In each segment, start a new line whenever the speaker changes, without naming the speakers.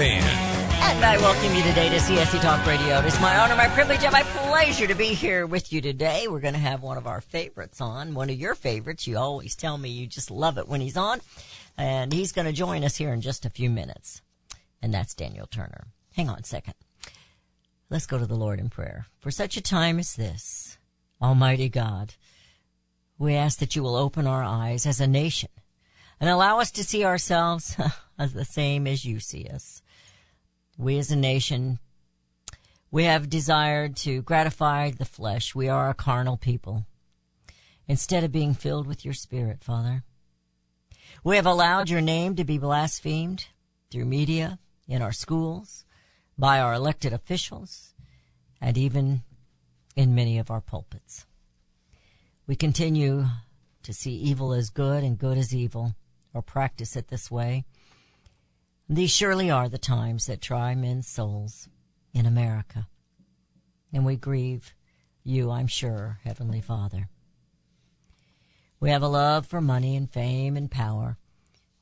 Ann.
And I welcome you today to CSC Talk Radio. It is my honor, my privilege, and my pleasure to be here with you today. We're going to have one of our favorites on, one of your favorites. You always tell me you just love it when he's on. And he's going to join us here in just a few minutes. And that's Daniel Turner. Hang on a second. Let's go to the Lord in prayer. For such a time as this, Almighty God, we ask that you will open our eyes as a nation and allow us to see ourselves as the same as you see us. We as a nation, we have desired to gratify the flesh. We are a carnal people. Instead of being filled with your spirit, Father, we have allowed your name to be blasphemed through media, in our schools, by our elected officials, and even in many of our pulpits. We continue to see evil as good and good as evil, or practice it this way. These surely are the times that try men's souls in America. And we grieve you, I'm sure, Heavenly Father. We have a love for money and fame and power,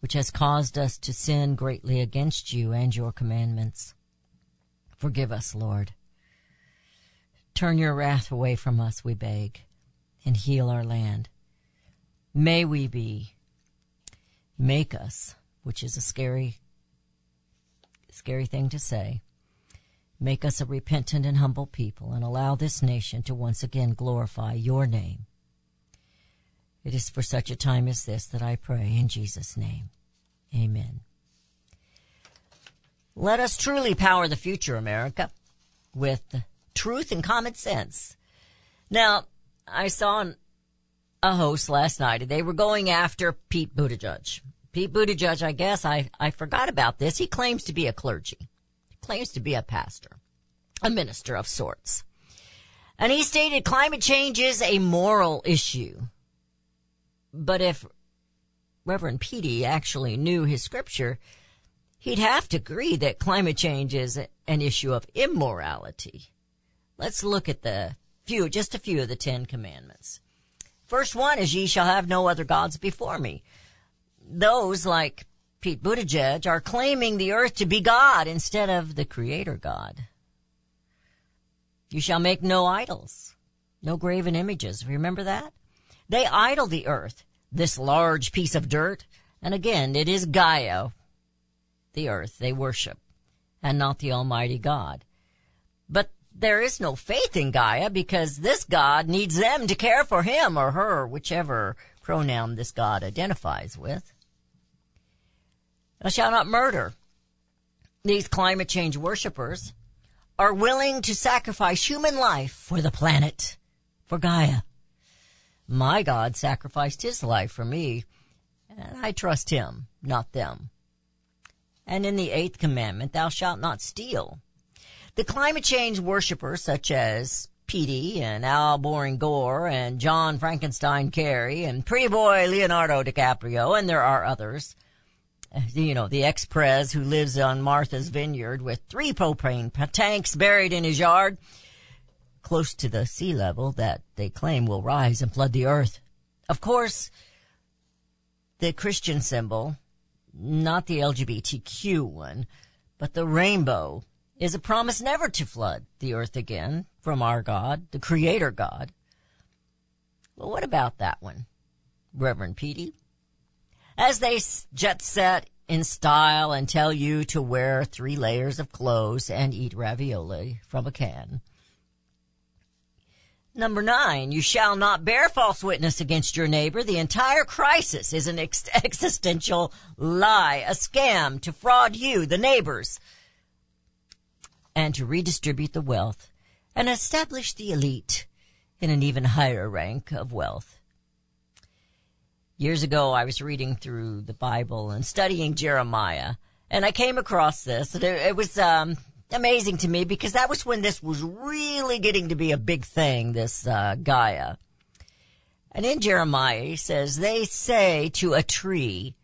which has caused us to sin greatly against you and your commandments. Forgive us, Lord. Turn your wrath away from us, we beg, and heal our land. May we be, make us, which is a scary Scary thing to say. Make us a repentant and humble people and allow this nation to once again glorify your name. It is for such a time as this that I pray in Jesus' name. Amen. Let us truly power the future, America, with truth and common sense. Now, I saw a host last night. They were going after Pete Buttigieg. Pete Buttigieg, I guess I, I forgot about this. He claims to be a clergy, he claims to be a pastor, a minister of sorts. And he stated climate change is a moral issue. But if Reverend Petey actually knew his scripture, he'd have to agree that climate change is an issue of immorality. Let's look at the few, just a few of the Ten Commandments. First one is ye shall have no other gods before me those like Pete Buttigieg are claiming the earth to be God instead of the creator God. You shall make no idols, no graven images. Remember that? They idol the earth, this large piece of dirt. And again, it is Gaia, the earth they worship, and not the Almighty God. But there is no faith in Gaia because this God needs them to care for him or her, whichever pronoun this God identifies with. Thou shalt not murder. These climate change worshippers are willing to sacrifice human life for the planet, for Gaia. My God sacrificed his life for me, and I trust him, not them. And in the eighth commandment, thou shalt not steal. The climate change worshippers such as Petey and Al Boring Gore and John Frankenstein Kerry and pretty boy Leonardo DiCaprio, and there are others, Uh, you know, the ex-pres who lives on Martha's Vineyard with three propane tanks buried in his yard close to the sea level that they claim will rise and flood the earth. Of course, the Christian symbol, not the LGBTQ one, but the rainbow is a promise never to flood the earth again from our God, the creator God. Well, what about that one, Reverend Petey? As they jet set in style and tell you to wear three layers of clothes and eat ravioli from a can. Number nine, you shall not bear false witness against your neighbor. The entire crisis is an ex- existential lie, a scam to fraud you, the neighbors, and to redistribute the wealth and establish the elite in an even higher rank of wealth. Years ago I was reading through the Bible and studying Jeremiah, and I came across this, and it, it was um, amazing to me because that was when this was really getting to be a big thing. This uh, Gaia, and in Jeremiah he says, "They say to a tree,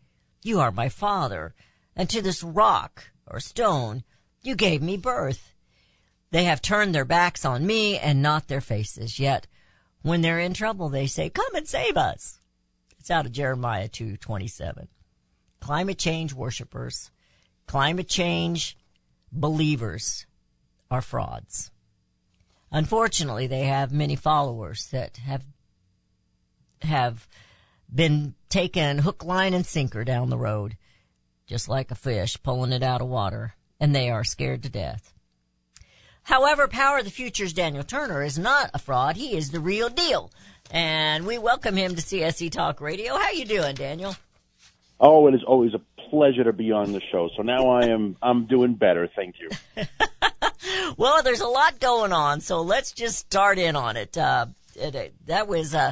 you are my father, and to this rock or stone, you gave me birth." They have turned their backs on me and not their faces. Yet, when they're in trouble, they say, "Come and save us." It's out of Jeremiah 2:27. Climate change worshipers, climate change believers are frauds. Unfortunately, they have many followers that have have been taken hook, line, and sinker down the road, just like a fish pulling it out of water, and they are scared to death. However, Power of the Future's Daniel Turner is not a fraud. He is the real deal. And we welcome him to CSC Talk Radio. How you doing, Daniel?
Oh, it is always a pleasure to be on the show. So now I am I'm doing better. Thank you.
well, there's a lot going on, so let's just start in on it. Uh, it that was uh,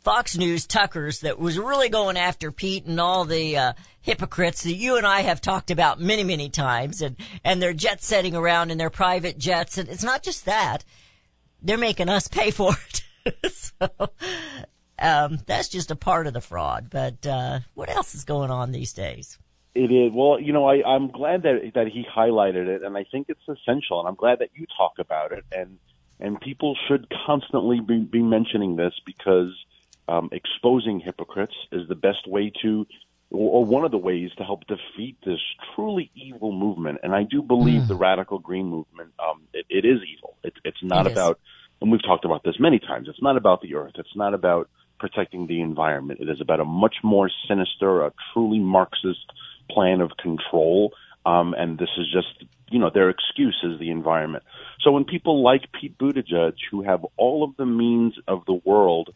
Fox News Tucker's that was really going after Pete and all the uh, hypocrites that you and I have talked about many, many times, and and they're jet setting around in their private jets, and it's not just that; they're making us pay for it. so um, that's just a part of the fraud. But uh, what else is going on these days?
It is well, you know, I, I'm glad that that he highlighted it, and I think it's essential, and I'm glad that you talk about it, and and people should constantly be, be mentioning this because um, exposing hypocrites is the best way to, or one of the ways to help defeat this truly evil movement. And I do believe mm. the radical green movement, um, it, it is evil. It, it's not it about and we've talked about this many times. It's not about the earth. It's not about protecting the environment. It is about a much more sinister, a truly Marxist plan of control. Um, and this is just, you know, their excuse is the environment. So when people like Pete Buttigieg, who have all of the means of the world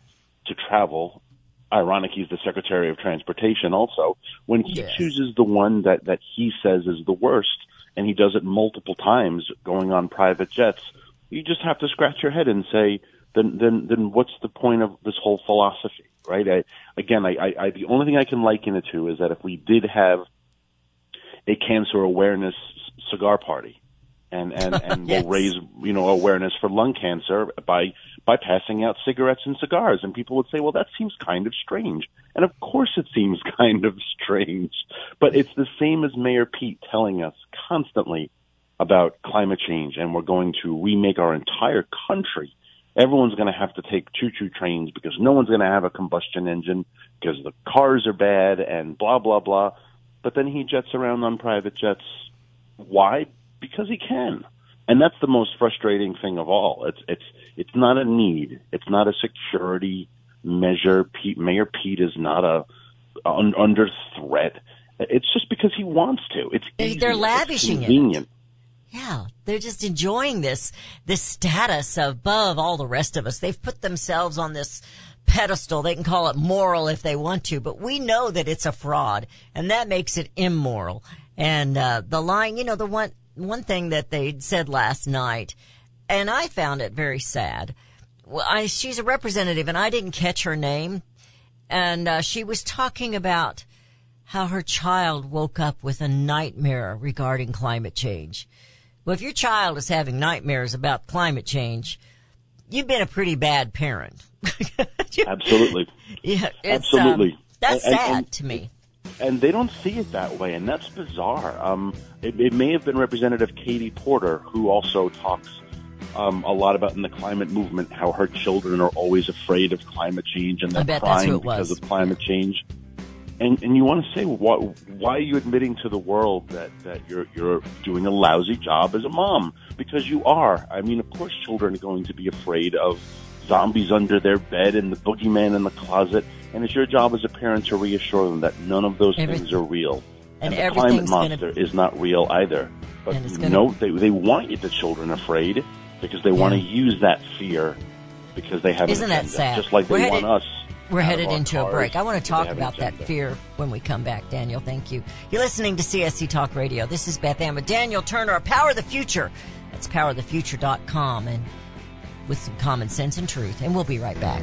to travel, ironic he's the Secretary of Transportation also, when he yes. chooses the one that, that he says is the worst, and he does it multiple times going on private jets, you just have to scratch your head and say, then then then what's the point of this whole philosophy, right? I, again, I, I, I the only thing I can liken it to is that if we did have a cancer awareness cigar party, and and and yes. we'll raise you know awareness for lung cancer by by passing out cigarettes and cigars, and people would say, well, that seems kind of strange, and of course it seems kind of strange, but it's the same as Mayor Pete telling us constantly about climate change and we're going to remake our entire country, everyone's going to have to take choo-choo trains because no one's going to have a combustion engine because the cars are bad and blah, blah, blah. But then he jets around on private jets. Why? Because he can. And that's the most frustrating thing of all. It's, it's, it's not a need. It's not a security measure. Pete, Mayor Pete is not a, un, under threat. It's just because he wants to. It's easy.
They're lavishing
it's convenient.
it. Yeah, they're just enjoying this this status above all the rest of us. They've put themselves on this pedestal. They can call it moral if they want to, but we know that it's a fraud, and that makes it immoral. And uh, the line, you know, the one one thing that they said last night, and I found it very sad. Well, I, she's a representative, and I didn't catch her name, and uh, she was talking about how her child woke up with a nightmare regarding climate change. Well, if your child is having nightmares about climate change, you've been a pretty bad parent.
Absolutely.
Yeah,
absolutely. Um,
that's and, sad and, to me.
And they don't see it that way, and that's bizarre. Um, it, it, may have been Representative Katie Porter who also talks um, a lot about in the climate movement how her children are always afraid of climate change and they're crying because of climate change and and you want to say why why are you admitting to the world that that you're you're doing a lousy job as a mom? Because you are. I mean of course children are going to be afraid of zombies under their bed and the boogeyman in the closet. And it's your job as a parent to reassure them that none of those things are real.
and,
and the climate monster
gonna,
is not real either. But gonna, no they they want you the children afraid because they yeah. want to use that fear because they have
isn't that sad?
Just like they
We're
want
headed,
us
we're headed into a break. I want to talk about that fear when we come back, Daniel. Thank you. You're listening to CSC Talk Radio. This is Beth Ann with Daniel Turner, Power of the Future. That's powerofthefuture.com and with some common sense and truth. And we'll be right back.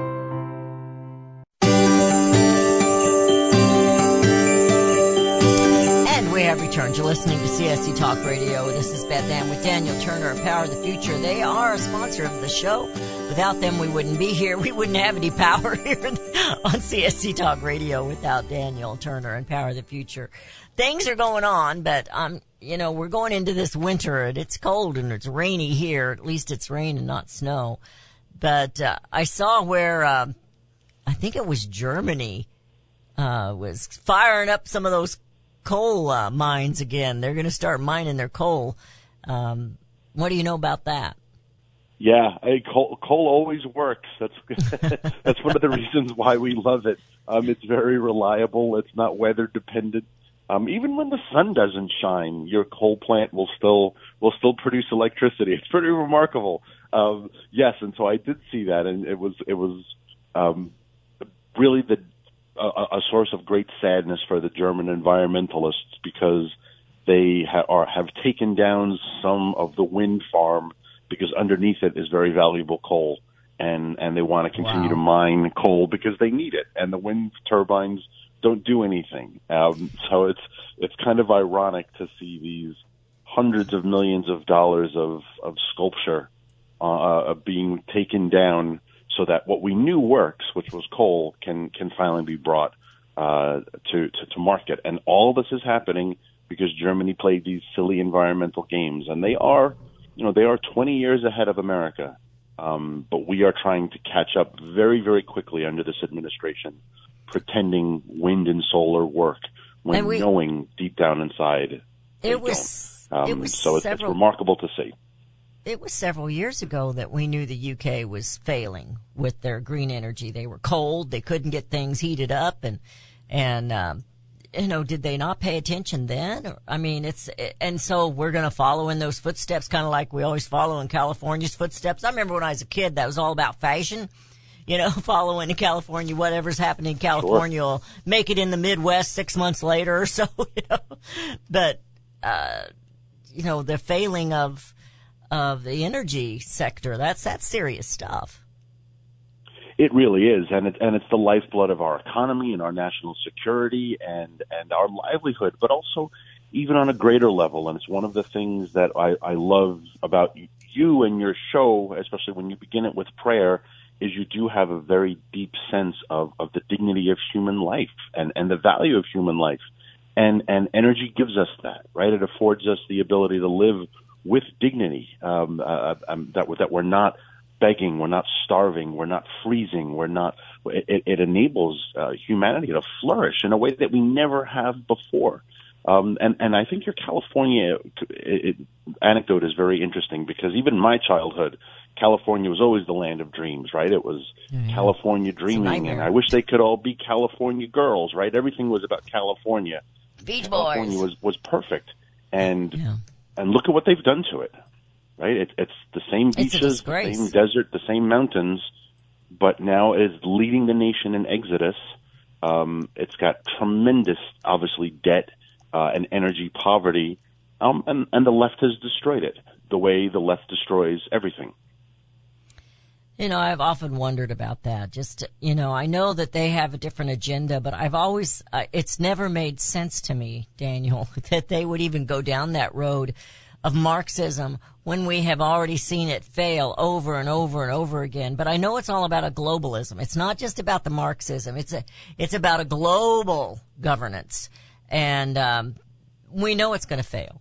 we have returned. You're listening to CSC Talk Radio. This is Beth Ann with Daniel Turner of Power of the Future. They are a sponsor of the show. Without them, we wouldn't be here. We wouldn't have any power here on CSC Talk Radio without Daniel Turner and Power of the Future. Things are going on, but um, you know, we're going into this winter and it's cold and it's rainy here. At least it's rain and not snow. But uh, I saw where uh, I think it was Germany uh, was firing up some of those coal uh, mines again. They're going to start mining their coal. Um, what do you know about that?
Yeah, hey, coal, coal always works. That's that's one of the reasons why we love it. Um, it's very reliable. It's not weather dependent. Um, even when the sun doesn't shine, your coal plant will still will still produce electricity. It's pretty remarkable. Um, yes, and so I did see that, and it was it was um, really the a, a source of great sadness for the German environmentalists because they ha- are, have taken down some of the wind farm because underneath it is very valuable coal, and and they want to continue wow. to mine coal because they need it, and the wind turbines don't do anything. Um, so it's it's kind of ironic to see these hundreds of millions of dollars of of sculpture uh, being taken down so that what we knew works, which was coal, can can finally be brought uh, to, to to market. And all this is happening because Germany played these silly environmental games, and they are, you know, they are 20 years ahead of America. Um, but we are trying to catch up very, very quickly under this administration, pretending wind and solar work when we, knowing deep down inside
it was,
um,
it was
so
several,
it's remarkable to see.
It was several years ago that we knew the UK was failing with their green energy. They were cold. They couldn't get things heated up and, and, um, you know, did they not pay attention then? I mean, it's, and so we're going to follow in those footsteps, kind of like we always follow in California's footsteps. I remember when I was a kid, that was all about fashion. You know, following in California, whatever's happening in California sure. will make it in the Midwest six months later or so, you know. But, uh, you know, the failing of, of the energy sector, that's, that's serious stuff.
It really is, and it, and it's the lifeblood of our economy and our national security and and our livelihood, but also even on a greater level. And it's one of the things that I, I love about you and your show, especially when you begin it with prayer, is you do have a very deep sense of, of the dignity of human life and, and the value of human life. And, and energy gives us that, right? It affords us the ability to live with dignity, um, uh, um, that, that we're not begging, we're not starving, we're not freezing, we're not. It, it enables uh, humanity to flourish in a way that we never have before. Um, and and I think your California it, it, anecdote is very interesting because even my childhood, California was always the land of dreams, right? It was mm-hmm. California dreaming, and I wish they could all be California girls, right? Everything was about California.
Beach
California
boys.
was was perfect, and yeah. And look at what they've done to it right? It, it's the same beaches, the same desert, the same mountains, but now is leading the nation in exodus. Um, it's got tremendous, obviously, debt uh, and energy poverty, um, and, and the left has destroyed it the way the left destroys everything.
You know, I've often wondered about that. Just, you know, I know that they have a different agenda, but I've always, uh, it's never made sense to me, Daniel, that they would even go down that road of Marxism when we have already seen it fail over and over and over again. But I know it's all about a globalism. It's not just about the Marxism. It's a, it's about a global governance. And, um, we know it's going to fail.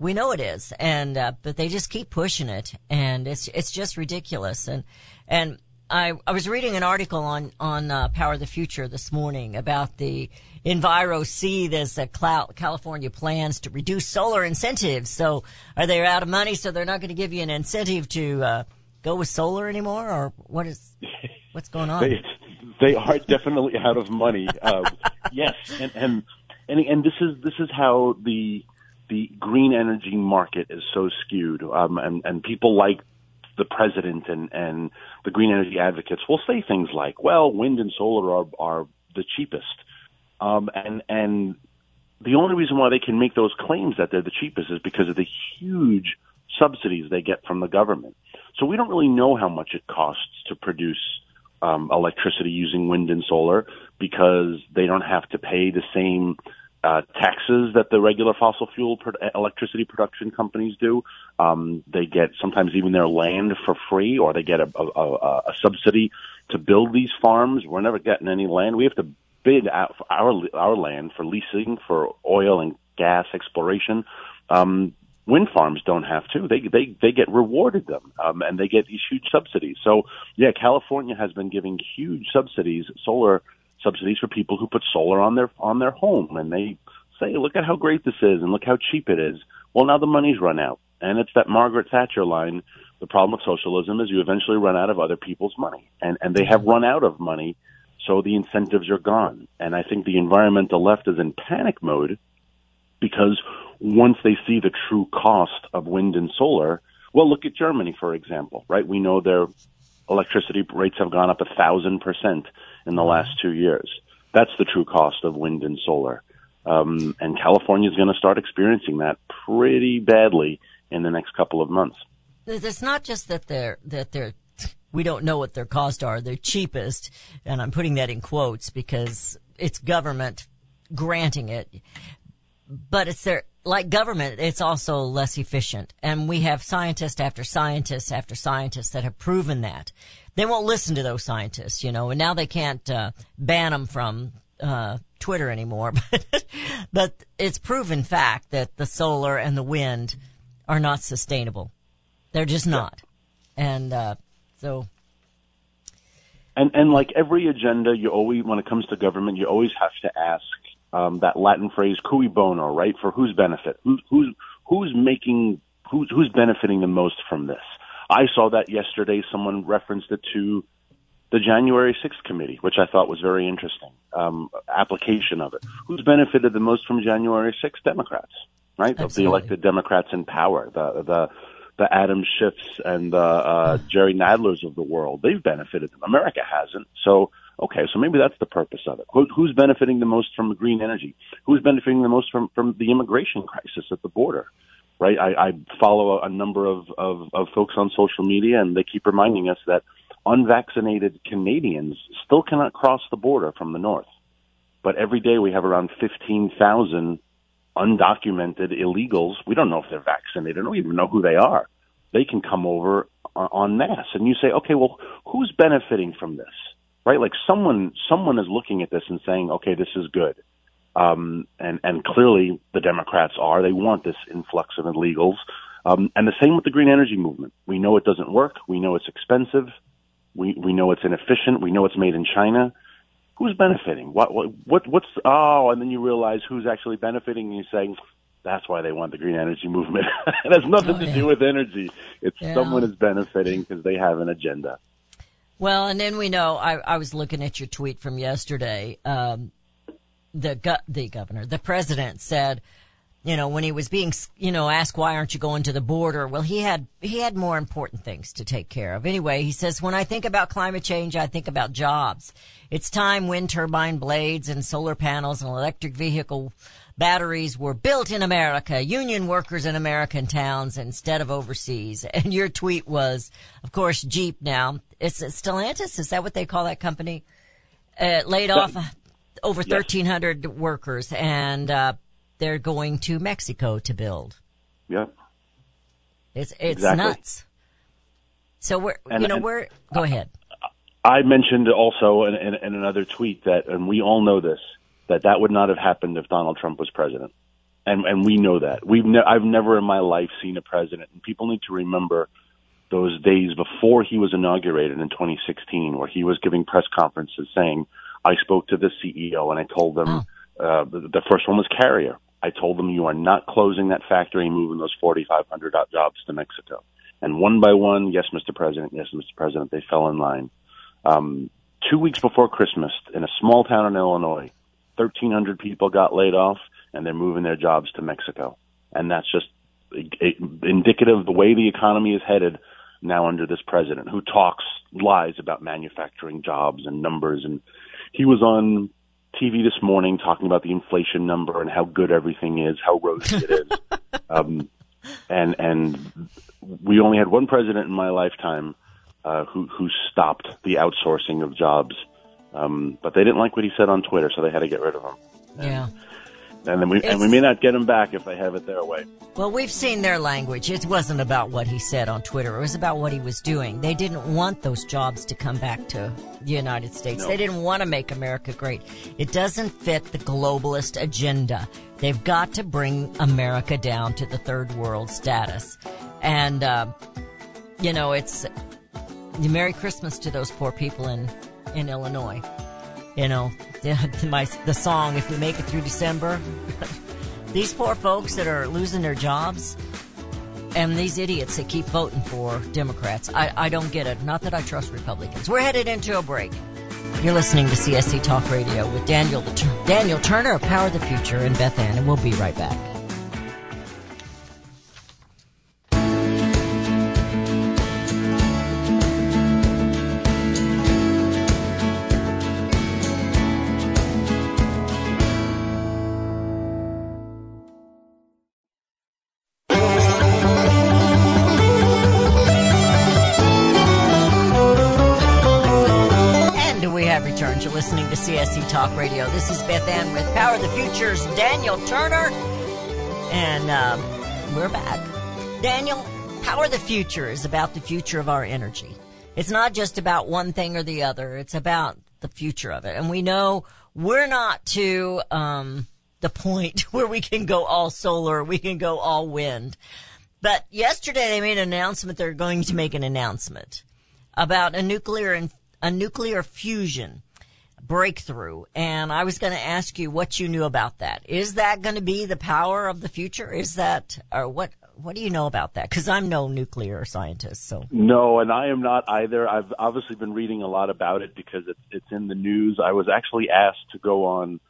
We know it is. And, uh, but they just keep pushing it. And it's, it's just ridiculous. And, and I, I was reading an article on, on, uh, Power of the Future this morning about the, EnviroSea, there's a California plans to reduce solar incentives. So are they out of money? So they're not going to give you an incentive to uh, go with solar anymore, or what is what's going on?
they, they are definitely out of money. Uh, yes, and, and and and this is this is how the the green energy market is so skewed, um, and and people like the president and and the green energy advocates will say things like, "Well, wind and solar are are the cheapest." Um, and and the only reason why they can make those claims that they're the cheapest is because of the huge subsidies they get from the government. So we don't really know how much it costs to produce um, electricity using wind and solar because they don't have to pay the same uh, taxes that the regular fossil fuel pro- electricity production companies do. Um, they get sometimes even their land for free, or they get a, a, a, subsidy to build these farms. We're never getting any land. We have to bid out our our land for leasing for oil and gas exploration. Um, wind farms don't have to. They they they get rewarded them, um, and they get these huge subsidies. So yeah, California has been giving huge subsidies, solar subsidies for people who put solar on their on their home, and they say, look at how great this is, and look how cheap it is. Well, now the money's run out, and it's that Margaret Thatcher line. The problem with socialism is you eventually run out of other people's money, and and they have run out of money so the incentives are gone. And I think the environmental left is in panic mode because once they see the true cost of wind and solar, well, look at Germany, for example, right? We know their electricity rates have gone up a thousand percent in the last two years. That's the true cost of wind and solar. Um, and California is going to start experiencing that pretty badly in the next couple of months.
It's not just that they're that they're we don't know what their costs are. They're cheapest, and I'm putting that in quotes because it's government granting it. But it's their, like government, it's also less efficient. And we have scientists after scientists after scientists that have proven that. They won't listen to those scientists, you know, and now they can't, uh, ban them from, uh, Twitter anymore. but it's proven fact that the solar and the wind are not sustainable. They're just not. And, uh, so.
And and like every agenda, you always when it comes to government, you always have to ask um, that Latin phrase "cui bono," right? For whose benefit? Who's who's who's making who's who's benefiting the most from this? I saw that yesterday. Someone referenced it to the January 6th committee, which I thought was very interesting. Um, application of it. Who's benefited the most from January 6th? Democrats, right? The elected Democrats in power. The the the Adam Schiffs and the uh, Jerry Nadlers of the world. They've benefited. Them. America hasn't. So okay, so maybe that's the purpose of it. Who, who's benefiting the most from green energy? Who's benefiting the most from from the immigration crisis at the border? Right. I, I follow a number of, of of folks on social media, and they keep reminding us that unvaccinated Canadians still cannot cross the border from the north. But every day we have around 15,000 undocumented illegals. We don't know if they're vaccinated. We don't even know who they are. They can come over uh, en masse. And you say, okay, well, who's benefiting from this? Right? Like someone, someone is looking at this and saying, okay, this is good. Um, and, and clearly the Democrats are. They want this influx of illegals. Um, and the same with the green energy movement. We know it doesn't work. We know it's expensive. We, we know it's inefficient. We know it's made in China who's benefiting? What, what, what, what's, oh, and then you realize who's actually benefiting and you say, that's why they want the green energy movement. it has nothing
Oh,
to
yeah.
do with energy. It's
Yeah.
someone is benefiting because they have an agenda.
Well, and then we know. I, I was looking at your tweet from yesterday. Um, the go- the governor, the president said, you know, when he was being, you know, asked why aren't you going to the border? Well, he had he had more important things to take care of. Anyway, he says when I think about climate change, I think about jobs. It's time wind turbine blades and solar panels and electric vehicle batteries were built in America, union workers in American towns instead of overseas. And your tweet was, of course, Jeep now. It's Stellantis. Is that what they call that company? Uh, laid off over 1,300 workers and, uh, they're going to Mexico to build.
Yeah.
It's, it's
Exactly.
nuts. So we're,
And-
you know, we're, go ahead.
I mentioned also in, in, in another tweet that, and we all know this, that that would not have happened if Donald Trump was president. And, and we know that. We've ne- I've never in my life seen a president, and people need to remember those days before he was inaugurated in 2016, where he was giving press conferences saying, I spoke to the CEO and I told them, uh, the, the first one was Carrier. I told them you are not closing that factory and moving those 4,500 jobs to Mexico. And one by one, yes, Mr. President, yes, Mr. President, they fell in line. Um, two weeks before Christmas, in a small town in Illinois, 1,300 people got laid off, and they're moving their jobs to Mexico. And that's just indicative of the way the economy is headed now under this president, who talks lies about manufacturing jobs and numbers. And he was on TV this morning talking about the inflation number and how good everything is, how rosy it is. um, and and we only had one president in my lifetime uh, who who stopped the outsourcing of jobs. Um, but they didn't like what he said on Twitter, so they had to get rid of him.
Yeah.
And then we and we may not get him back if they have it their way.
Well, we've seen their language. It wasn't about what he said on Twitter. It was about what he was doing. They didn't want those jobs to come back to the United States.
No.
They didn't want to make America great. It doesn't fit the globalist agenda. They've got to bring America down to the third world status. And, uh, you know, it's Merry Christmas to those poor people in, in Illinois. You know, my, the song, If We Make It Through December, these poor folks that are losing their jobs and these idiots that keep voting for Democrats. I, I don't get it. Not that I trust Republicans. We're headed into a break. You're listening to CSC Talk Radio with Daniel Daniel Turner of Power of the Future and Beth Ann, and we'll be right back. Power the Future is about the future of our energy. It's not just about one thing or the other. It's about the future of it. And we know we're not to um, the point where we can go all solar, we can go all wind. But yesterday they made an announcement. They're going to make an announcement about a nuclear a nuclear fusion breakthrough. And I was going to ask you what you knew about that. Is that going to be the power of the future? Is that or what? What do you know about that? Because I'm no nuclear scientist, so
No, and I am not either. I've obviously been reading a lot about it because it's it's in the news. I was actually asked to go on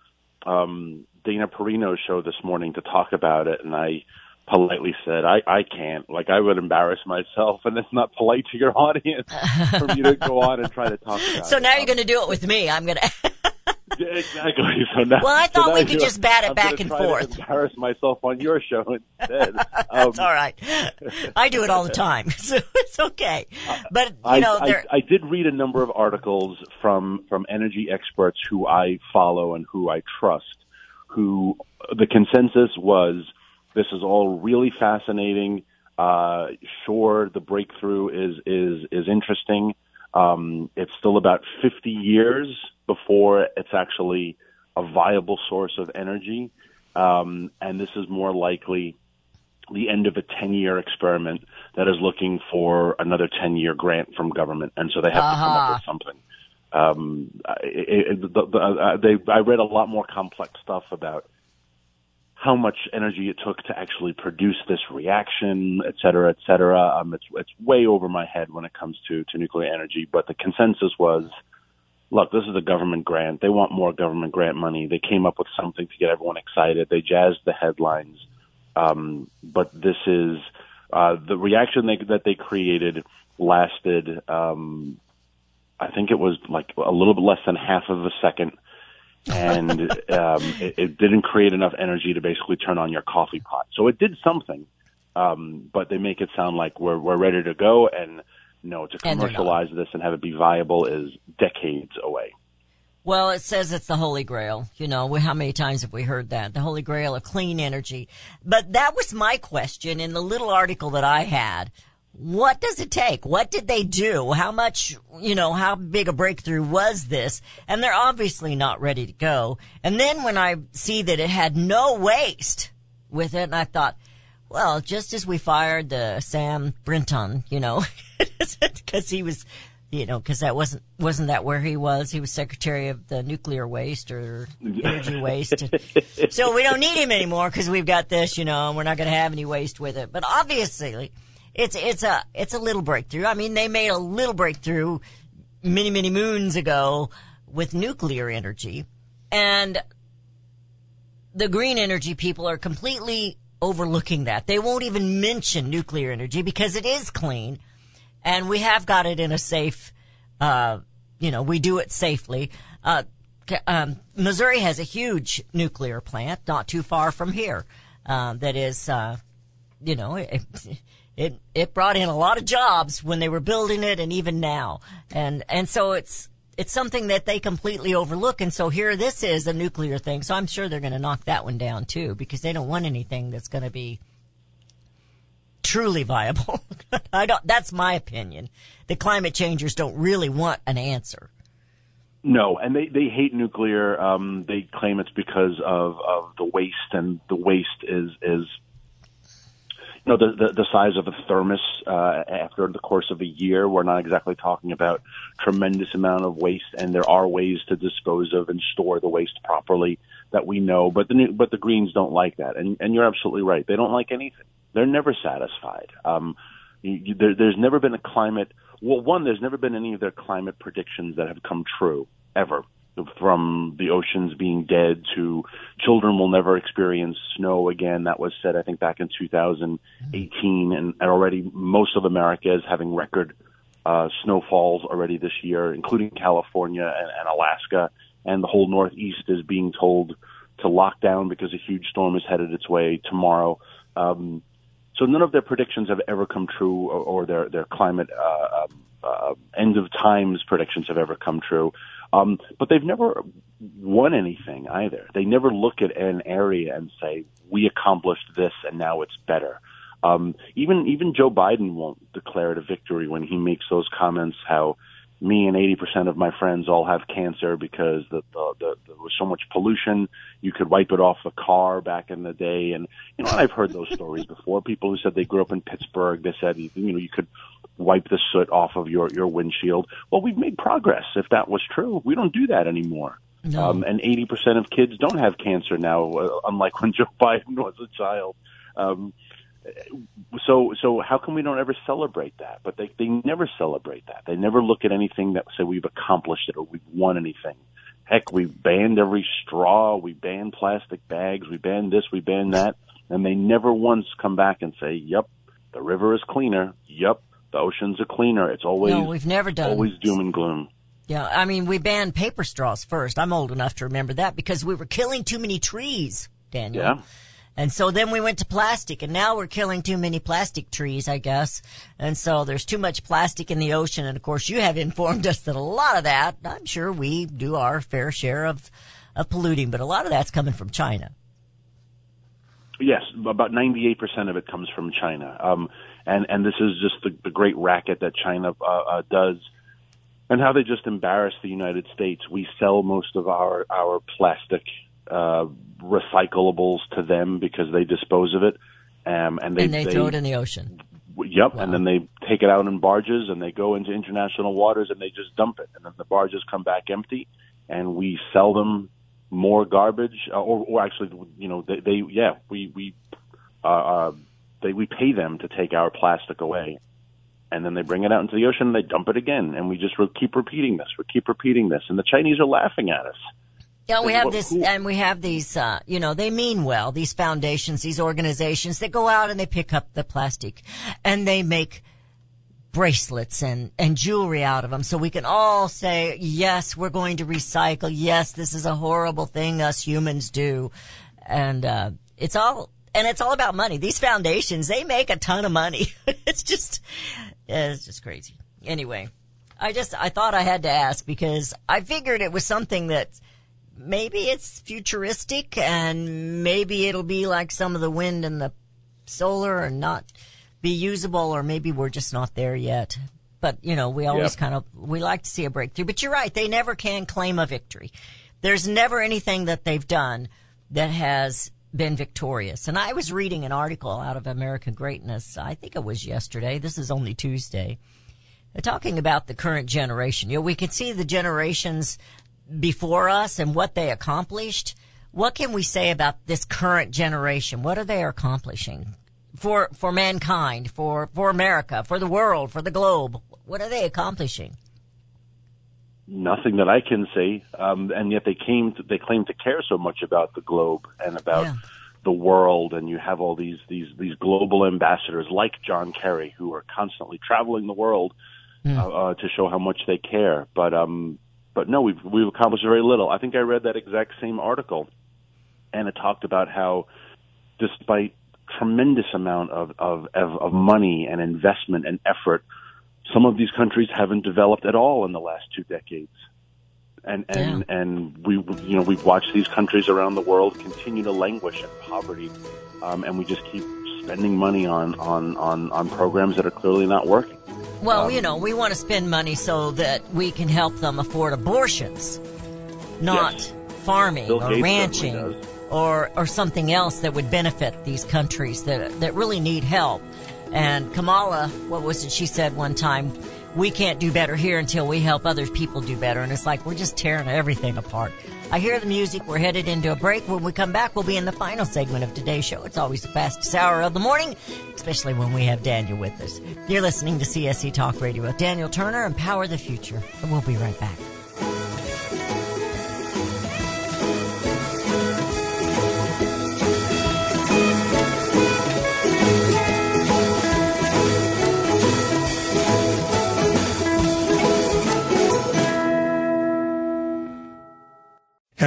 um, Dana Perino's show this morning to talk about it, and I politely said I I can't. Like I would embarrass myself, and it's not polite to your audience for me to go on and try to talk about
so
it.
now you're going to do it with me. I'm going to.
Exactly. So now,
Well, I
so
thought
now
we could just bat it
I'm
back and forth.
embarrass myself on your show instead. Um,
It's all right. I do it all the time, so it's okay. But you
I,
know,
I. I did read a number of articles from from energy experts who I follow and who I trust. Who the consensus was this is all really fascinating. Uh, sure, the breakthrough is is is interesting. Um, it's still about 50 years before it's actually a viable source of energy, um, and this is more likely the end of a 10 year experiment that is looking for another 10 year grant from government. And so they have to come up with something. Um, it, it, the, the, uh, they, I read a lot more complex stuff about how much energy it took to actually produce this reaction, et cetera, et cetera. Um, it's, it's way over my head when it comes to, to nuclear energy, but the consensus was, look, this is a government grant. They want more government grant money. They came up with something to get everyone excited. They jazzed the headlines. Um, but this is uh, the reaction they, that they created lasted. Um, I think it was like a little bit less than half of a second, and um, it, it didn't create enough energy to basically turn on your coffee pot. So it did something, um, but they make it sound like we're we're ready to go. And no, to commercialize this and have it be viable is decades away.
Well, it says it's the Holy Grail. You know, how many times have we heard that? The Holy Grail of clean energy. But that was my question in the little article that I had. What does it take? What did they do? How much, you know, how big a breakthrough was this? And they're obviously not ready to go. And then when I see that it had no waste with it, and I thought, well, just as we fired the Sam Brinton, you know, because he was, you know, because that wasn't wasn't that where he was? He was secretary of the nuclear waste or energy waste. so we don't need him anymore because we've got this, you know, and we're not going to have any waste with it. But obviously, it's it's a it's a little breakthrough. I mean, they made a little breakthrough many many moons ago with nuclear energy, and the green energy people are completely overlooking that. They won't even mention nuclear energy because it is clean and we have got it in a safe, uh, you know, we do it safely. Uh, um, Missouri has a huge nuclear plant not too far from here, uh, that is, uh, you know, it, it, it brought in a lot of jobs when they were building it and even now. And, and so it's, it's something that they completely overlook. And so here this is a nuclear thing. So I'm sure they're going to knock that one down too because they don't want anything that's going to be truly viable. I don't, that's my opinion. The climate changers don't really want an answer.
No, and they they hate nuclear. Um, they claim it's because of of the waste, and the waste is is you know the the, the size of a thermos. Uh, after the course of a year, we're not exactly talking about tremendous amount of waste, and there are ways to dispose of and store the waste properly that we know. But the new- but the Greens don't like that, and and you're absolutely right. They don't like anything. They're never satisfied. Um, you, there, there's never been a climate. Well, one, there's never been any of their climate predictions that have come true ever. From the oceans being dead to children will never experience snow again. That was said, I think, back in 2018, and, and already most of America is having record uh, snowfalls already this year, including California and, and Alaska, and the whole Northeast is being told to lock down because a huge storm is headed its way tomorrow. Um, so none of their predictions have ever come true, or, or their their climate uh, um, uh, end of times predictions have ever come true. Um, but they've never won anything either. They never look at an area and say we accomplished this and now it's better. Um, even even Joe Biden won't declare it a victory when he makes those comments. How me and 80% of my friends all have cancer because the, the, the, there was so much pollution. You could wipe it off a car back in the day. And, you know, I've heard those stories before. People who said they grew up in Pittsburgh, they said, you know, you could wipe the soot off of your, your windshield. Well, we've made progress if that was true. We don't do that anymore.
No.
Um, and 80% of kids don't have cancer now, uh, unlike when Joe Biden was a child. Um, so so how come we don't ever celebrate that? But they they never celebrate that. They never look at anything that say we've accomplished it or we've won anything. Heck, we banned every straw, we banned plastic bags, we banned this, we banned that, and they never once come back and say, "Yep, the river is cleaner. Yep, the oceans are cleaner." It's always
No, we've never done.
always doom and gloom.
Yeah, I mean, we banned paper straws first. I'm old enough to remember that because we were killing too many trees, Daniel.
Yeah.
And so then we went to plastic and now we're killing too many plastic trees, I guess. And so there's too much plastic in the ocean. And of course you have informed us that a lot of that, I'm sure we do our fair share of, of polluting, but a lot of that's coming from China.
Yes, about 98% of it comes from China. Um, and, and this is just the, the great racket that China uh, uh, does and how they just embarrass the United States. We sell most of our, our plastic uh, recyclables to them because they dispose of it. Um, and they,
and they, throw it in the ocean.
Yep, wow. and then they take it out in barges and they go into international waters and they just dump it, and then the barges come back empty, and we sell them more garbage, uh, or, or actually, you know, they, they yeah, we we uh, uh, they we pay them to take our plastic away, and then they bring it out into the ocean and they dump it again, and we just re- keep repeating this, we keep repeating this, and the Chinese are laughing at us.
Yeah, we have this, and we have these, uh, you know, they mean well, these foundations, these organizations that go out and they pick up the plastic and they make bracelets and, and jewelry out of them. So we can all say, yes, we're going to recycle. Yes, this is a horrible thing us humans do. And, uh, it's all, and it's all about money. These foundations, they make a ton of money. it's just, it's just crazy. Anyway, I just, I thought I had to ask because I figured it was something that, maybe it's futuristic and maybe it'll be like some of the wind and the solar and not be usable or maybe we're just not there yet. But, you know, we always yep. kind of, we like to see a breakthrough. But you're right. They never can claim a victory. There's never anything that they've done that has been victorious. And I was reading an article out of American Greatness. I think it was yesterday. This is only Tuesday. They're talking about the current generation. You know, we can see the generations before us and what they accomplished. What can we say about this current generation? What are they accomplishing for for mankind, for for America, for the world, for the globe? What are they accomplishing?
Nothing that I can say, um, and yet they came. To, they claim to care so much about the globe and about yeah. the world, and you have all these these these global ambassadors like John Kerry who are constantly traveling the world mm. uh, to show how much they care. But um, but no, we've we've accomplished very little. I think I read that exact same article, and it talked about how, despite tremendous amount of of of money and investment and effort, some of these countries haven't developed at all in the last two decades. And and yeah. and we you know we've watched these countries around the world continue to languish in poverty, um, and we just keep spending money on on on on programs that are clearly not working.
Well, um, you know, we want to spend money so that we can help them afford abortions, not yes. farming or ranching or or something else that would benefit these countries that that really need help. And Kamala, what was it she said one time? We can't do better here until we help other people do better. And it's like we're just tearing everything apart. I hear the music. We're headed into a break. When we come back, we'll be in the final segment of today's show. It's always the fastest hour of the morning, especially when we have Daniel with us. You're listening to CSC Talk Radio with Daniel Turner Empower the Future. And we'll be right back.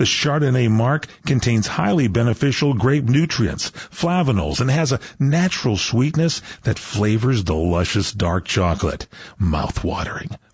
The Chardonnay marc contains highly beneficial grape nutrients, flavanols, and has a natural sweetness that flavors the luscious dark chocolate. Mouth-watering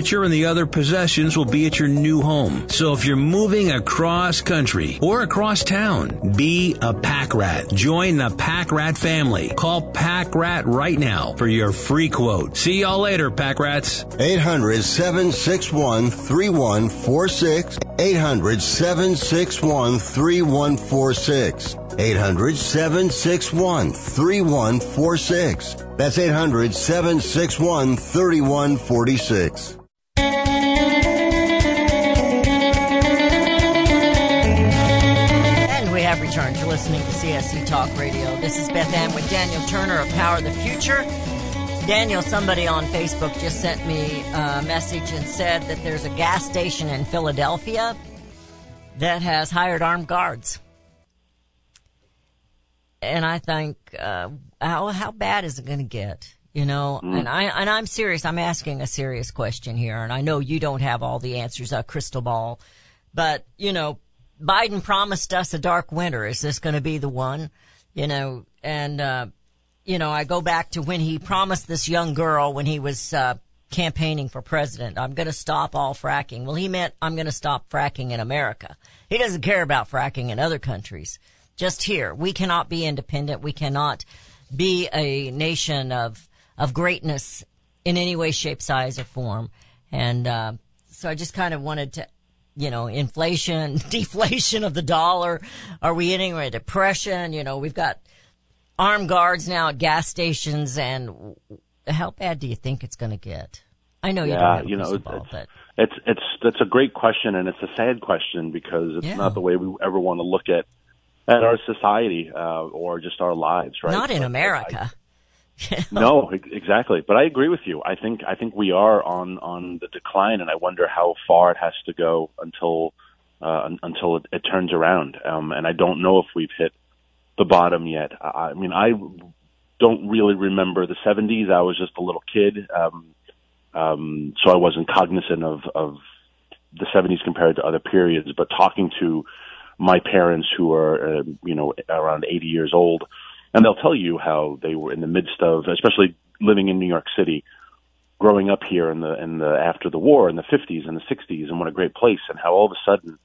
and the other possessions will be at your new home. So if you're moving across country or across town, be a pack rat. Join the pack rat family. Call pack rat right now for your free quote. See y'all later, pack rats.
800 761 3146. 800 761 3146. 800 761 3146. That's 800 761 3146.
Have returned. You're listening to CSC Talk Radio. This is Beth Ann with Daniel Turner of Power of the Future. Daniel, somebody on Facebook just sent me a message and said that there's a gas station in Philadelphia that has hired armed guards. And I think, uh, how, how bad is it going to get? You know, and I, and I'm serious. I'm asking a serious question here. And I know you don't have all the answers, a crystal ball, but you know, Biden promised us a dark winter. Is this going to be the one? You know, and, uh, you know, I go back to when he promised this young girl when he was, uh, campaigning for president, I'm going to stop all fracking. Well, he meant I'm going to stop fracking in America. He doesn't care about fracking in other countries. Just here. We cannot be independent. We cannot be a nation of, of greatness in any way, shape, size, or form. And, uh, so I just kind of wanted to, you know, inflation, deflation of the dollar. Are we entering a depression? You know, we've got armed guards now at gas stations and how bad do you think it's going to get? I know you don't
yeah,
have a
you know,
crystal
it's,
but
it's it's that's a great question, and it's a sad question because it's
Yeah.
not the way we ever want to look at at our society uh, or just our lives, right?
not in
But
America.
No, exactly. But I agree with you. I think I think we are on on the decline, and I wonder how far it has to go until uh, until it, it turns around. Um, and I don't know if we've hit the bottom yet. I, I mean, I don't really remember the 70s. I was just a little kid, um, um, so I wasn't cognizant of of the 70s compared to other periods. But talking to my parents, who are uh, you know around 80 years old and they'll tell you how they were in the midst of, especially living in New York City, growing up here in the in the after the war in the 50s and the 60s, and what a great place, and how all of a sudden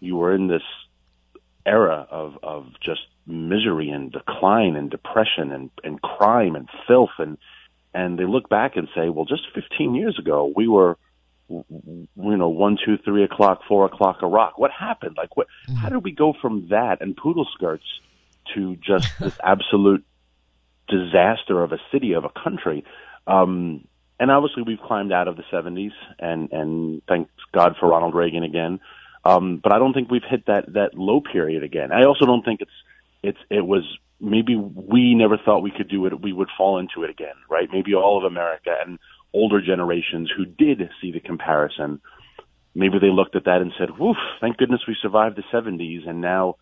you were in this era of of just misery and decline and depression and and crime and filth and and they look back and say, well, just 15 years ago we were you know, one, two, three o'clock, four o'clock a rock. What happened? Like, what? How mm-hmm. did we go from that and poodle skirts to just this absolute disaster of a city, of a country? Um, and obviously, we've climbed out of the '70s, and and thanks God for Ronald Reagan again. Um, but I don't think we've hit that that low period again. I also don't think it's it's it was maybe we never thought we could do it. We would fall into it again, right? Maybe all of America and older generations who did see the comparison, maybe they looked at that and said, "Woof! Thank goodness we survived the '70s, and now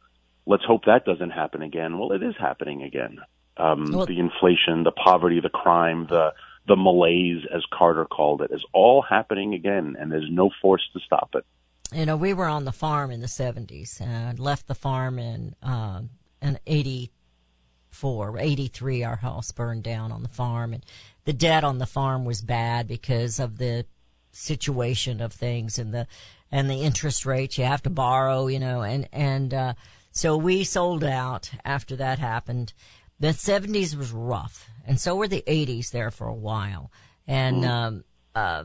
let's hope that doesn't happen again." Well, it is happening again. Um,
Well-
the inflation, the poverty, the crime, the the malaise, as Carter called it, is all happening again, and there's no force to stop it.
you know, we were on the farm in the 70s and left the farm in, um, in 84, 83, our house burned down on the farm and the debt on the farm was bad because of the situation of things and the, and the interest rates you have to borrow, you know, and, and, uh, so we sold out after that happened. The 70s was rough and so were the 80s there for a while. And, um, uh,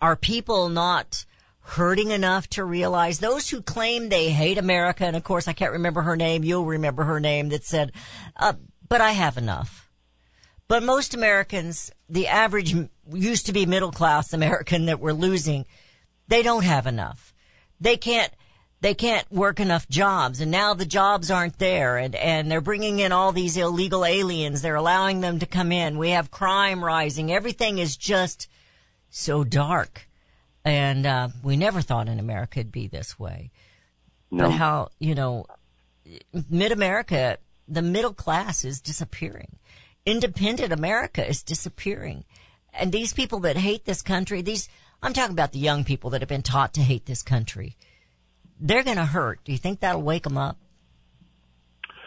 are people not hurting enough to realize those who claim they hate America, and of course I can't remember her name, you'll remember her name, that said, uh, but I have enough. But most Americans, the average used to be middle class American that we're losing, they don't have enough. They can't, they can't work enough jobs and now the jobs aren't there and, and they're bringing in all these illegal aliens. They're allowing them to come in. We have crime rising. Everything is just so dark. And, uh, we never thought in America it'd be this way.
No.
But how, you know, mid America, the middle class is disappearing. Independent America is disappearing. And these people that hate this country, these, I'm talking about the young people that have been taught to hate this country. They're going to hurt. Do you think that'll wake them up?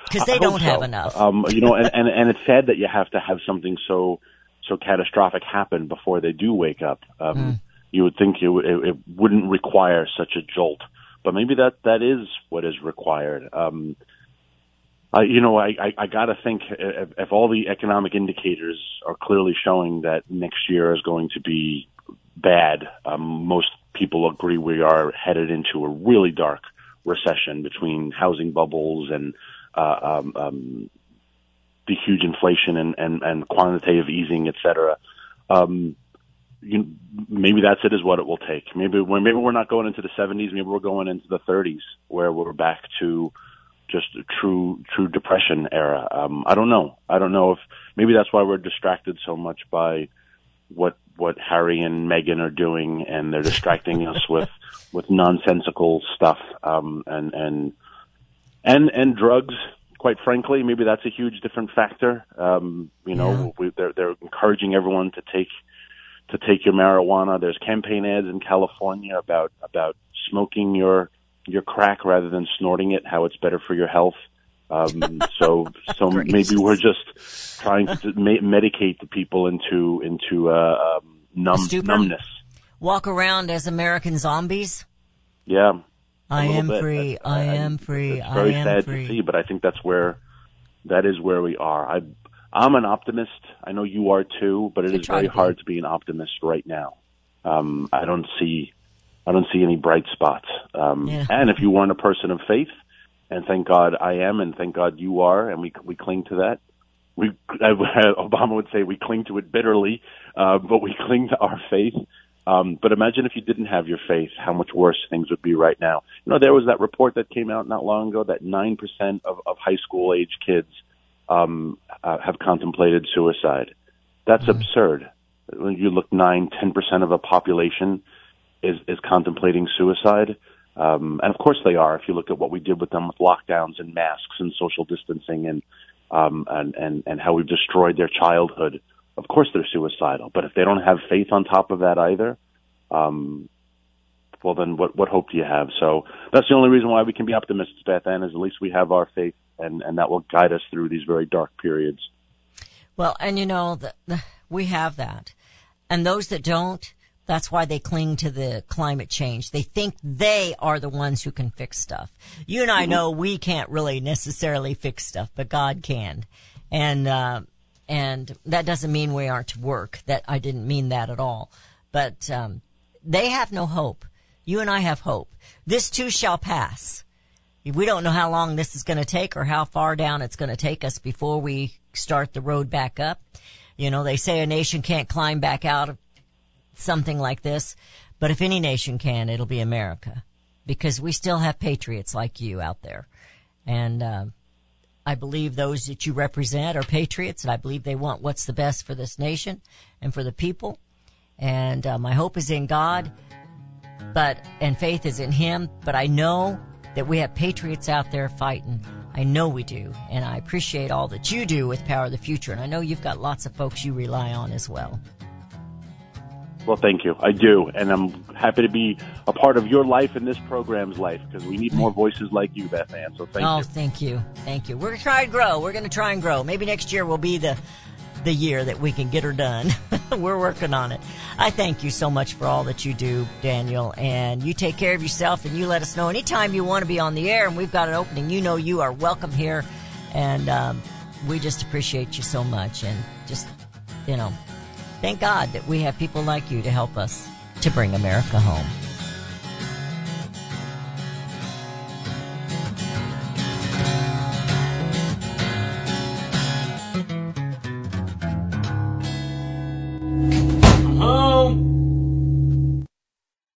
Because they don't have enough.
Um, you know, and, and and it's sad that you have to have something so so catastrophic happen before they do wake up. Um, You would think it, it, it wouldn't require such a jolt, but maybe that that is what is required. Um, I, you know, I, I, I got to think if, if all the economic indicators are clearly showing that next year is going to be bad, um, most people agree we are headed into a really dark recession between housing bubbles and uh, um, um, the huge inflation and, and, and quantitative easing, et cetera. Um, you, maybe that's it is what it will take. Maybe we're, maybe we're not going into the 70s. Maybe we're going into the 30s where we're back to just a true true depression era. Um, I don't know. I don't know if maybe that's why we're distracted so much by what what Harry and Meghan are doing, and they're distracting us with with nonsensical stuff um, and and and and drugs. Quite frankly, maybe that's a huge different factor. Um, you know, we, they're they're encouraging everyone to take to take your marijuana. There's campaign ads in California about about smoking your your crack rather than snorting it. How it's better for your health. Um, so so maybe we're just trying to ma- medicate the people into into uh, um, numb numbness.
Walk around as American zombies.
Yeah.
I am
bit.
free. I am free. I am
sad
free.
to see, but I think that's where that is where we are. I I'm an optimist. I know you are too, but it
I
is very
to
hard to be an optimist right now. Um, I don't see I don't see any bright spots. Um,
Yeah.
And if you weren't a person of faith, and thank God I am, and thank God you are, and we we cling to that. We Obama would say we cling to it bitterly, uh, but we cling to our faith. Um, but imagine if you didn't have your faith, how much worse things would be right now. You know, there was that report that came out not long ago that nine percent of, of high school age kids um, uh, have contemplated suicide. That's
Mm-hmm.
absurd. When you look nine, ten percent of a population is is contemplating suicide, um, and of course they are. If you look at what we did with them with lockdowns and masks and social distancing and um, and and and how we've destroyed their childhood, of course they're suicidal. But if they don't have faith on top of that either, um, well then what what hope do you have? So that's the only reason why we can be optimistic, Beth Ann, is at least we have our faith, and and that will guide us through these very dark periods.
Well, and you know, the, the, we have that. And those that don't, that's why they cling to the climate change. They think they are the ones who can fix stuff. You and I know we can't really necessarily fix stuff, but God can. And, uh, and that doesn't mean we aren't to work. That, I didn't mean that at all. But, um, they have no hope. You and I have hope. This too shall pass. We don't know how long this is going to take or how far down it's going to take us before we start the road back up. You know, they say a nation can't climb back out of something like this, but if any nation can, it'll be America because we still have patriots like you out there. And, uh, I believe those that you represent are patriots and I believe they want what's the best for this nation and for the people. And, uh, my hope is in God, but, and faith is in Him, but I know that we have patriots out there fighting. I know we do. And I appreciate all that you do with Power of the Future. And I know you've got lots of folks you rely on as well.
Well, thank you. I do, and I'm happy to be a part of your life and this program's life because we need more voices like you, Beth Ann. So thank
oh,
you.
Oh, thank you. Thank you. We're going to try and grow. We're going to try and grow. Maybe next year will be the, the year that we can get her done. We're working on it. I thank you so much for all that you do, Daniel, and you take care of yourself and you let us know anytime you want to be on the air and we've got an opening. You know you are welcome here and, um, we just appreciate you so much and just, you know, thank God that we have people like you to help us to bring America home.